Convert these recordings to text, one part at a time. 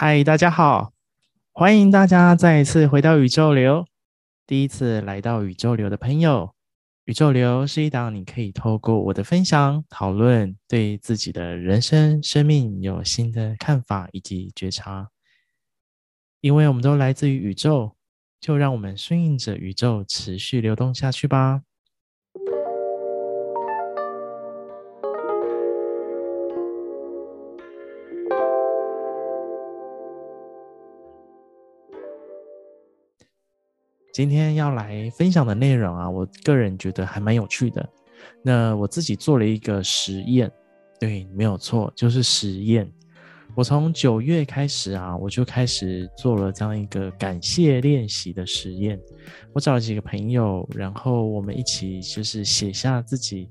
嗨，大家好，欢迎大家再一次回到宇宙流。第一次来到宇宙流的朋友，宇宙流是一档你可以透过我的分享、讨论，对自己的人生、生命有新的看法以及觉察。因为我们都来自于宇宙，就让我们顺应着宇宙持续流动下去吧。今天要来分享的内容啊，我个人觉得还蛮有趣的。那我自己做了一个实验，对，没有错，就是实验。我从九月开始啊，我就开始做了这样一个感谢练习的实验。我找了几个朋友，然后我们一起就是写下自己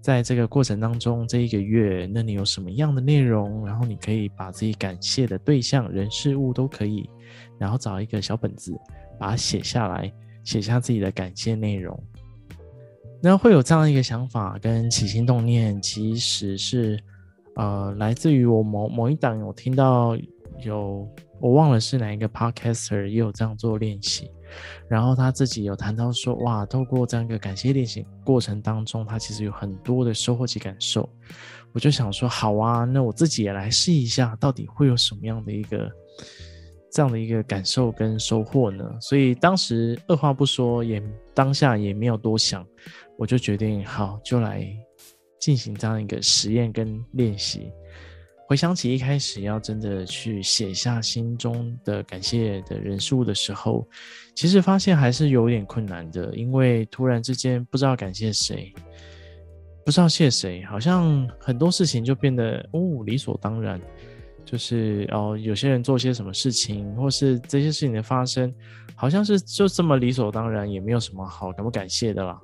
在这个过程当中这一个月，那你有什么样的内容？然后你可以把自己感谢的对象、人、事物都可以，然后找一个小本子。把它写下来，写下自己的感谢内容。那会有这样一个想法跟起心动念，其实是呃来自于我某某一档，我听到有我忘了是哪一个 podcaster 也有这样做练习，然后他自己有谈到说，哇，透过这样一个感谢练习过程当中，他其实有很多的收获及感受。我就想说，好啊，那我自己也来试一下，到底会有什么样的一个。这样的一个感受跟收获呢，所以当时二话不说，也当下也没有多想，我就决定好，就来进行这样一个实验跟练习。回想起一开始要真的去写下心中的感谢的人数的时候，其实发现还是有点困难的，因为突然之间不知道感谢谁，不知道谢谁，好像很多事情就变得哦理所当然。就是哦，有些人做些什么事情，或是这些事情的发生，好像是就这么理所当然，也没有什么好感不感谢的啦。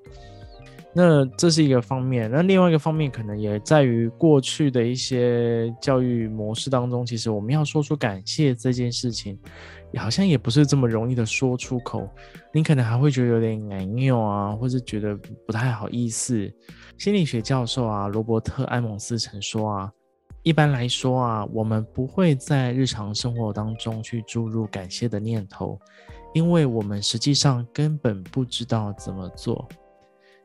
那这是一个方面，那另外一个方面可能也在于过去的一些教育模式当中，其实我们要说出感谢这件事情，好像也不是这么容易的说出口。你可能还会觉得有点难拗啊，或是觉得不太好意思。心理学教授啊，罗伯特·埃蒙斯曾说啊。一般来说啊，我们不会在日常生活当中去注入感谢的念头，因为我们实际上根本不知道怎么做。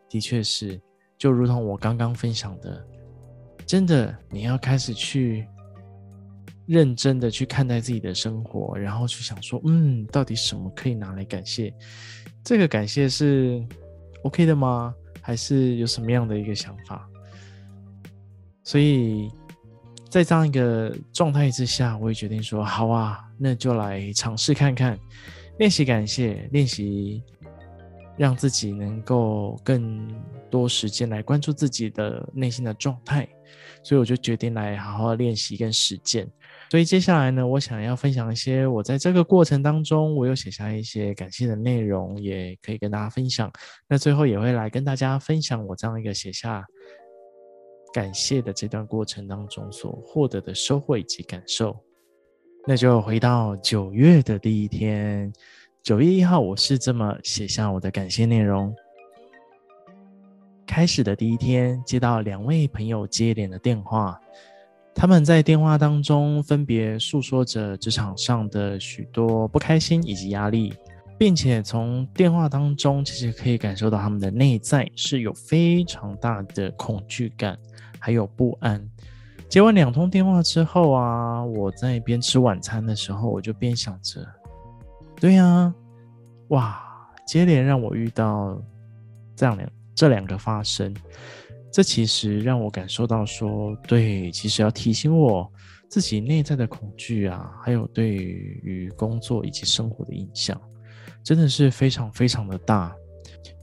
的确是，就如同我刚刚分享的，真的，你要开始去认真的去看待自己的生活，然后去想说，嗯，到底什么可以拿来感谢？这个感谢是 OK 的吗？还是有什么样的一个想法？所以。在这样一个状态之下，我也决定说好啊，那就来尝试看看，练习感谢，练习让自己能够更多时间来关注自己的内心的状态。所以我就决定来好好练习跟实践。所以接下来呢，我想要分享一些我在这个过程当中，我有写下一些感谢的内容，也可以跟大家分享。那最后也会来跟大家分享我这样一个写下。感谢的这段过程当中所获得的收获以及感受，那就回到九月的第一天，九月一号，我是这么写下我的感谢内容。开始的第一天，接到两位朋友接连的电话，他们在电话当中分别诉说着职场上的许多不开心以及压力，并且从电话当中其实可以感受到他们的内在是有非常大的恐惧感。还有不安。接完两通电话之后啊，我在边吃晚餐的时候，我就边想着，对呀、啊，哇，接连让我遇到这样两这两个发生，这其实让我感受到说，对，其实要提醒我自己内在的恐惧啊，还有对于工作以及生活的影响，真的是非常非常的大。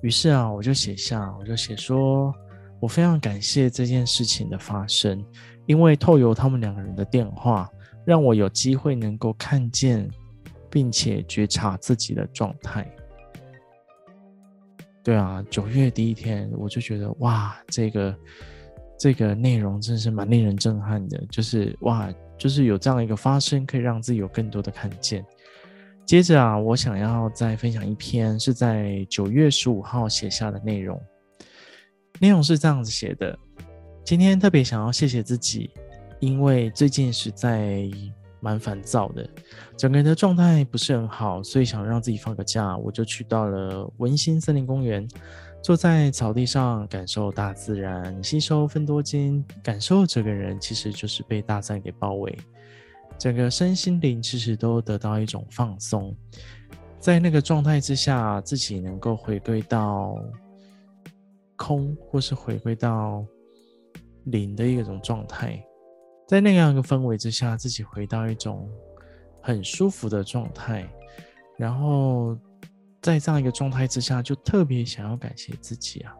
于是啊，我就写下，我就写说。我非常感谢这件事情的发生，因为透由他们两个人的电话，让我有机会能够看见，并且觉察自己的状态。对啊，九月第一天，我就觉得哇，这个这个内容真是蛮令人震撼的，就是哇，就是有这样一个发生，可以让自己有更多的看见。接着啊，我想要再分享一篇是在九月十五号写下的内容。内容是这样子写的：今天特别想要谢谢自己，因为最近实在蛮烦躁的，整个人的状态不是很好，所以想让自己放个假，我就去到了文心森林公园，坐在草地上，感受大自然，吸收芬多精，感受这个人其实就是被大自然给包围，整个身心灵其实都得到一种放松，在那个状态之下，自己能够回归到空，或是回归到零的一种状态。在那样一个氛围之下，自己回到一种很舒服的状态，然后在这样一个状态之下，就特别想要感谢自己啊，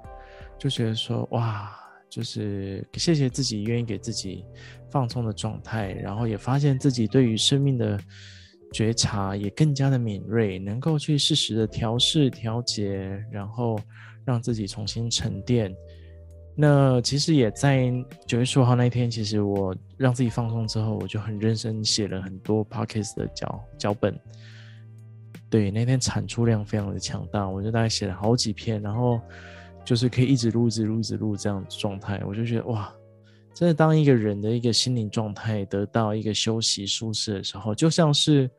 就觉得说哇，就是谢谢自己愿意给自己放松的状态，然后也发现自己对于生命的觉察也更加的敏锐，能够去适时的调试、调节，然后让自己重新沉淀。那其实也在九月十五号那一天，其实我让自己放松之后，我就很认真写了很多 podcast 的脚脚本。对，那天产出量非常的强大，我就大概写了好几篇，然后就是可以一直录、一直录、一直录这样的状态，我就觉得哇，真的当一个人的一个心灵状态得到一个休息舒适的时候，就像是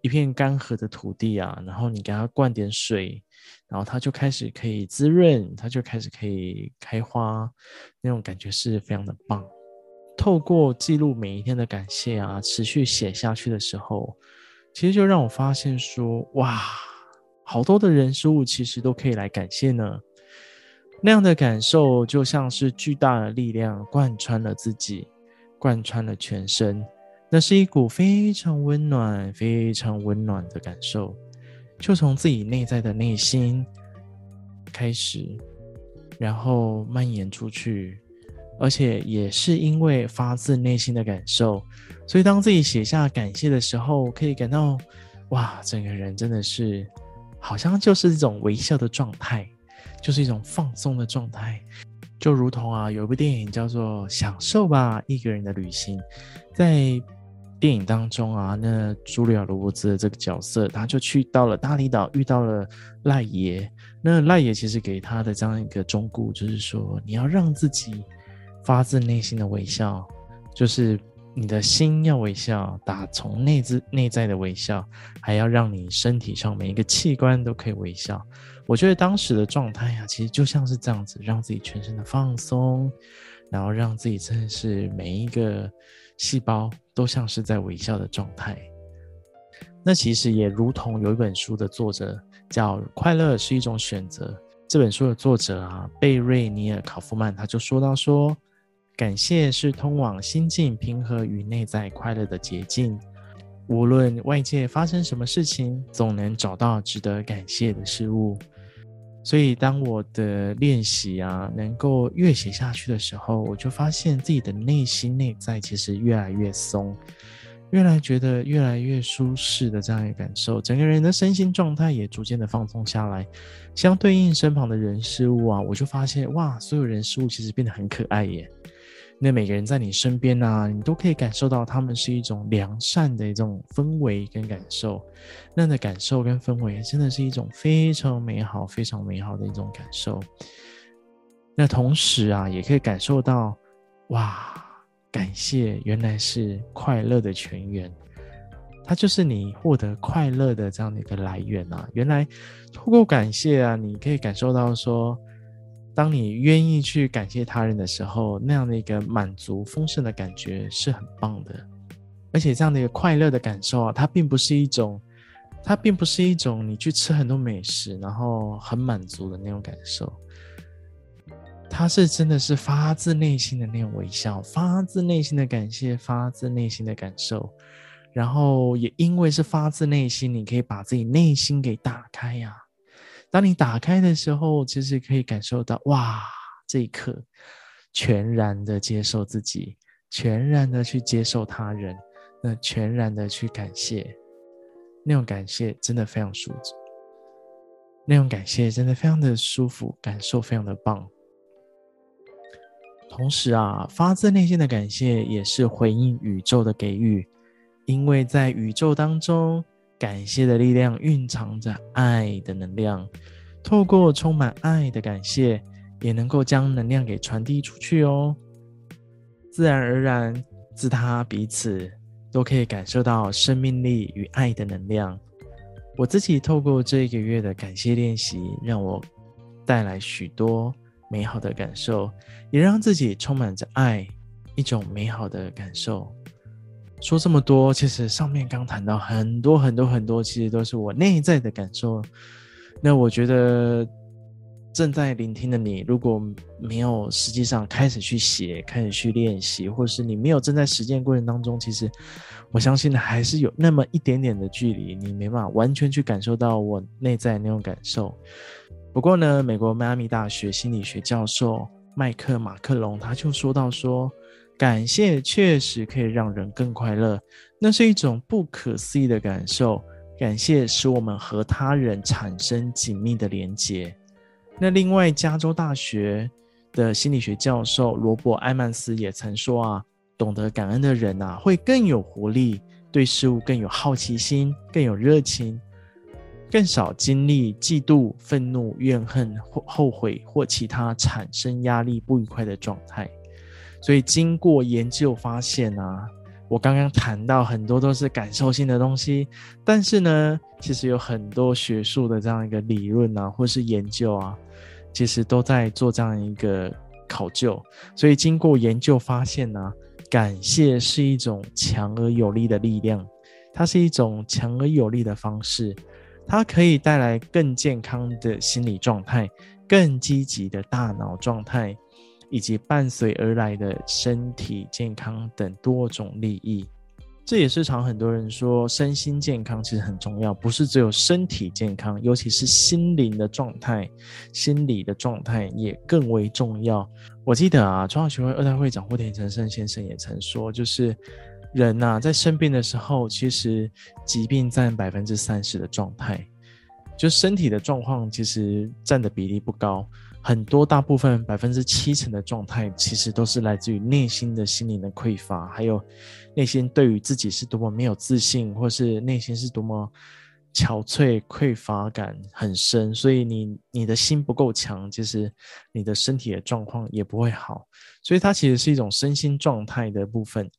一片干涸的土地啊，然后你给它灌点水。然后它就开始可以滋润，它就开始可以开花，那种感觉是非常的棒。透过记录每一天的感谢啊，持续写下去的时候，其实就让我发现说，哇，好多的人事物其实都可以来感谢呢。那样的感受就像是巨大的力量贯穿了自己，贯穿了全身，那是一股非常温暖、非常温暖的感受。就从自己内在的内心开始，然后蔓延出去，而且也是因为发自内心的感受，所以当自己写下感谢的时候，可以感到哇，整个人真的是好像就是一种微笑的状态，就是一种放松的状态，就如同啊，有一部电影叫做《享受吧，一个人的旅行》，在。电影当中啊，那茱莉亚·罗伯兹的这个角色，他就去到了大理岛，遇到了赖爷。那赖爷其实给他的这样一个忠告，就是说你要让自己发自内心的微笑，就是你的心要微笑，打从内自内在的微笑，还要让你身体上每一个器官都可以微笑。我觉得当时的状态啊，其实就像是这样子，让自己全身的放松，然后让自己真的是每一个。细胞都像是在微笑的状态，那其实也如同有一本书的作者叫《快乐是一种选择》。这本书的作者啊，贝瑞尼尔·考夫曼，他就说到说，感谢是通往心境平和与内在快乐的捷径。无论外界发生什么事情，总能找到值得感谢的事物。所以，当我的练习啊，能够越写下去的时候，我就发现自己的内心内在其实越来越松，越来觉得越来越舒适的这样一个感受，整个人的身心状态也逐渐的放松下来。相对应身旁的人事物啊，我就发现哇，所有人事物其实变得很可爱耶。那每个人在你身边、啊，你都可以感受到他们是一种良善的一种氛围跟感受。那样的感受跟氛围，真的是一种非常美好、非常美好的一种感受。那同时啊，也可以感受到，哇，感谢原来是快乐的泉源，它就是你获得快乐的这样的一个来源啊。原来透过感谢啊，你可以感受到说。当你愿意去感谢他人的时候，那样的一个满足丰盛的感觉是很棒的，而且这样的一个快乐的感受啊，它并不是一种，它并不是一种你去吃很多美食然后很满足的那种感受，它是真的是发自内心的那种微笑，发自内心的感谢，发自内心的感受，然后也因为是发自内心，你可以把自己内心给打开呀、当你打开的时候，其实可以感受到，哇，这一刻全然的接受自己，全然的去接受他人，那全然的去感谢，那种感谢真的非常舒服，那种感谢真的非常的舒服，感受非常的棒。同时啊，发自内心的感谢也是回应宇宙的给予，因为在宇宙当中。感谢的力量蕴藏着爱的能量，透过充满爱的感谢，也能够将能量给传递出去哦。自然而然，自他彼此，都可以感受到生命力与爱的能量。我自己透过这一个月的感谢练习，让我带来许多美好的感受，也让自己充满着爱，一种美好的感受。说这么多，其实上面刚谈到很多很多很多，其实都是我内在的感受。那我觉得。正在聆听的你，如果没有实际上开始去写、开始去练习，或是你没有正在实践过程当中，其实我相信还是有那么一点点的距离，你没办法完全去感受到我内在那种感受。不过呢，美国迈阿密大学心理学教授麦克马克龙他就说到说，感谢确实可以让人更快乐，那是一种不可思议的感受。感谢使我们和他人产生紧密的连结。那另外，加州大学的心理学教授罗伯·埃曼斯也曾说啊，懂得感恩的人啊，会更有活力，对事物更有好奇心，更有热情，更少经历嫉妒、愤怒、怨恨或后悔或其他产生压力、不愉快的状态。所以，经过研究发现啊。我刚刚谈到很多都是感受性的东西，但是呢，其实有很多学术的这样一个理论啊，或是研究啊，其实都在做这样一个考究。所以经过研究发现呢，感谢是一种强而有力的力量，它是一种强而有力的方式，它可以带来更健康的心理状态，更积极的大脑状态。以及伴随而来的身体健康等多种利益，这也是常很多人说身心健康其实很重要，不是只有身体健康，尤其是心灵的状态、心理的状态也更为重要。我记得啊，中华学会二代会长霍田成胜先生也曾说，就是人呐、在生病的时候，其实疾病占百分之三十的状态，就身体的状况其实占的比例不高。很多大部分百分之七成的状态，其实都是来自于内心的心灵的匮乏，还有内心对于自己是多么没有自信，或是内心是多么憔悴、匮乏感很深。所以你你的心不够强，其实你的身体的状况也不会好。所以它其实是一种身心状态的部分。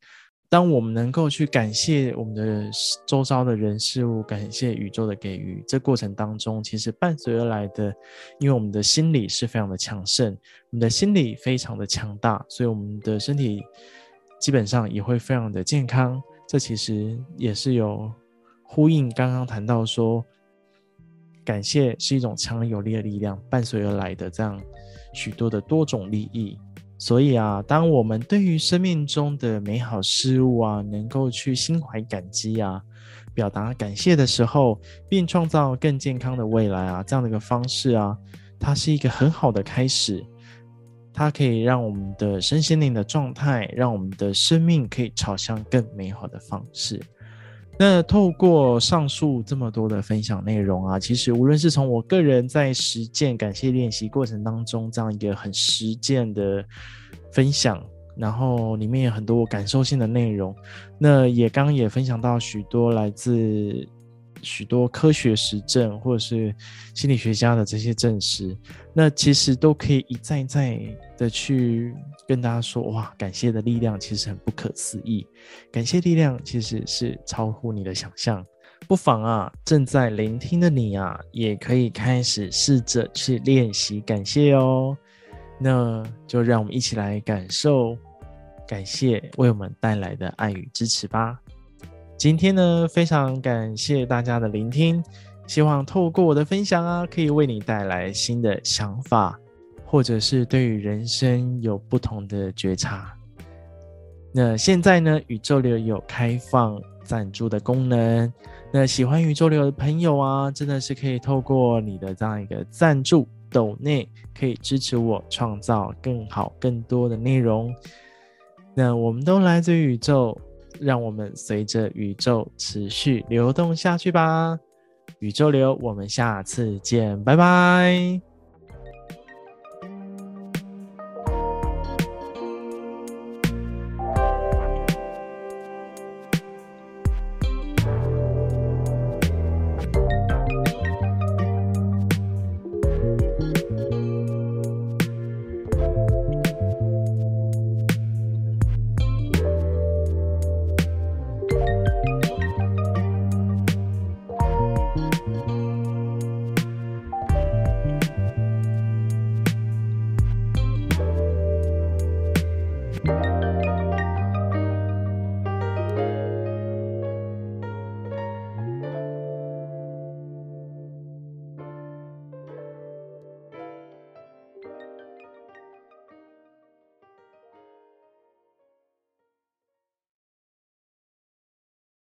当我们能够去感谢我们的周遭的人事物，感谢宇宙的给予，这过程当中其实伴随而来的，因为我们的心理是非常的强盛，我们的心理非常的强大，所以我们的身体基本上也会非常的健康。这其实也是有呼应刚刚谈到说，感谢是一种强而有力的力量，伴随而来的这样许多的多种利益。所以啊，当我们对于生命中的美好事物啊，能够去心怀感激啊，表达感谢的时候，并创造更健康的未来啊，这样的一个方式啊，它是一个很好的开始，它可以让我们的身心灵的状态，让我们的生命可以朝向更美好的方式。那透过上述这么多的分享内容啊，其实无论是从我个人在实践感谢练习过程当中这样一个很实践的分享，然后里面有很多感受性的内容，那也刚刚也分享到许多来自。许多科学实证，或者是心理学家的这些证实，那其实都可以一再再的去跟大家说，哇，感谢的力量其实很不可思议，感谢力量其实是超乎你的想象。不妨啊，正在聆听的你啊，也可以开始试着去练习感谢哦。那就让我们一起来感受感谢为我们带来的爱与支持吧。今天呢，非常感谢大家的聆听，希望透过我的分享啊，可以为你带来新的想法，或者是对于人生有不同的觉察。那现在呢，宇宙流有开放赞助的功能，那喜欢宇宙流的朋友啊，真的是可以透过你的这样一个赞助抖内，可以支持我创造更好更多的内容。那我们都来自宇宙。让我们随着宇宙持续流动下去吧，宇宙流，我们下次见，拜拜。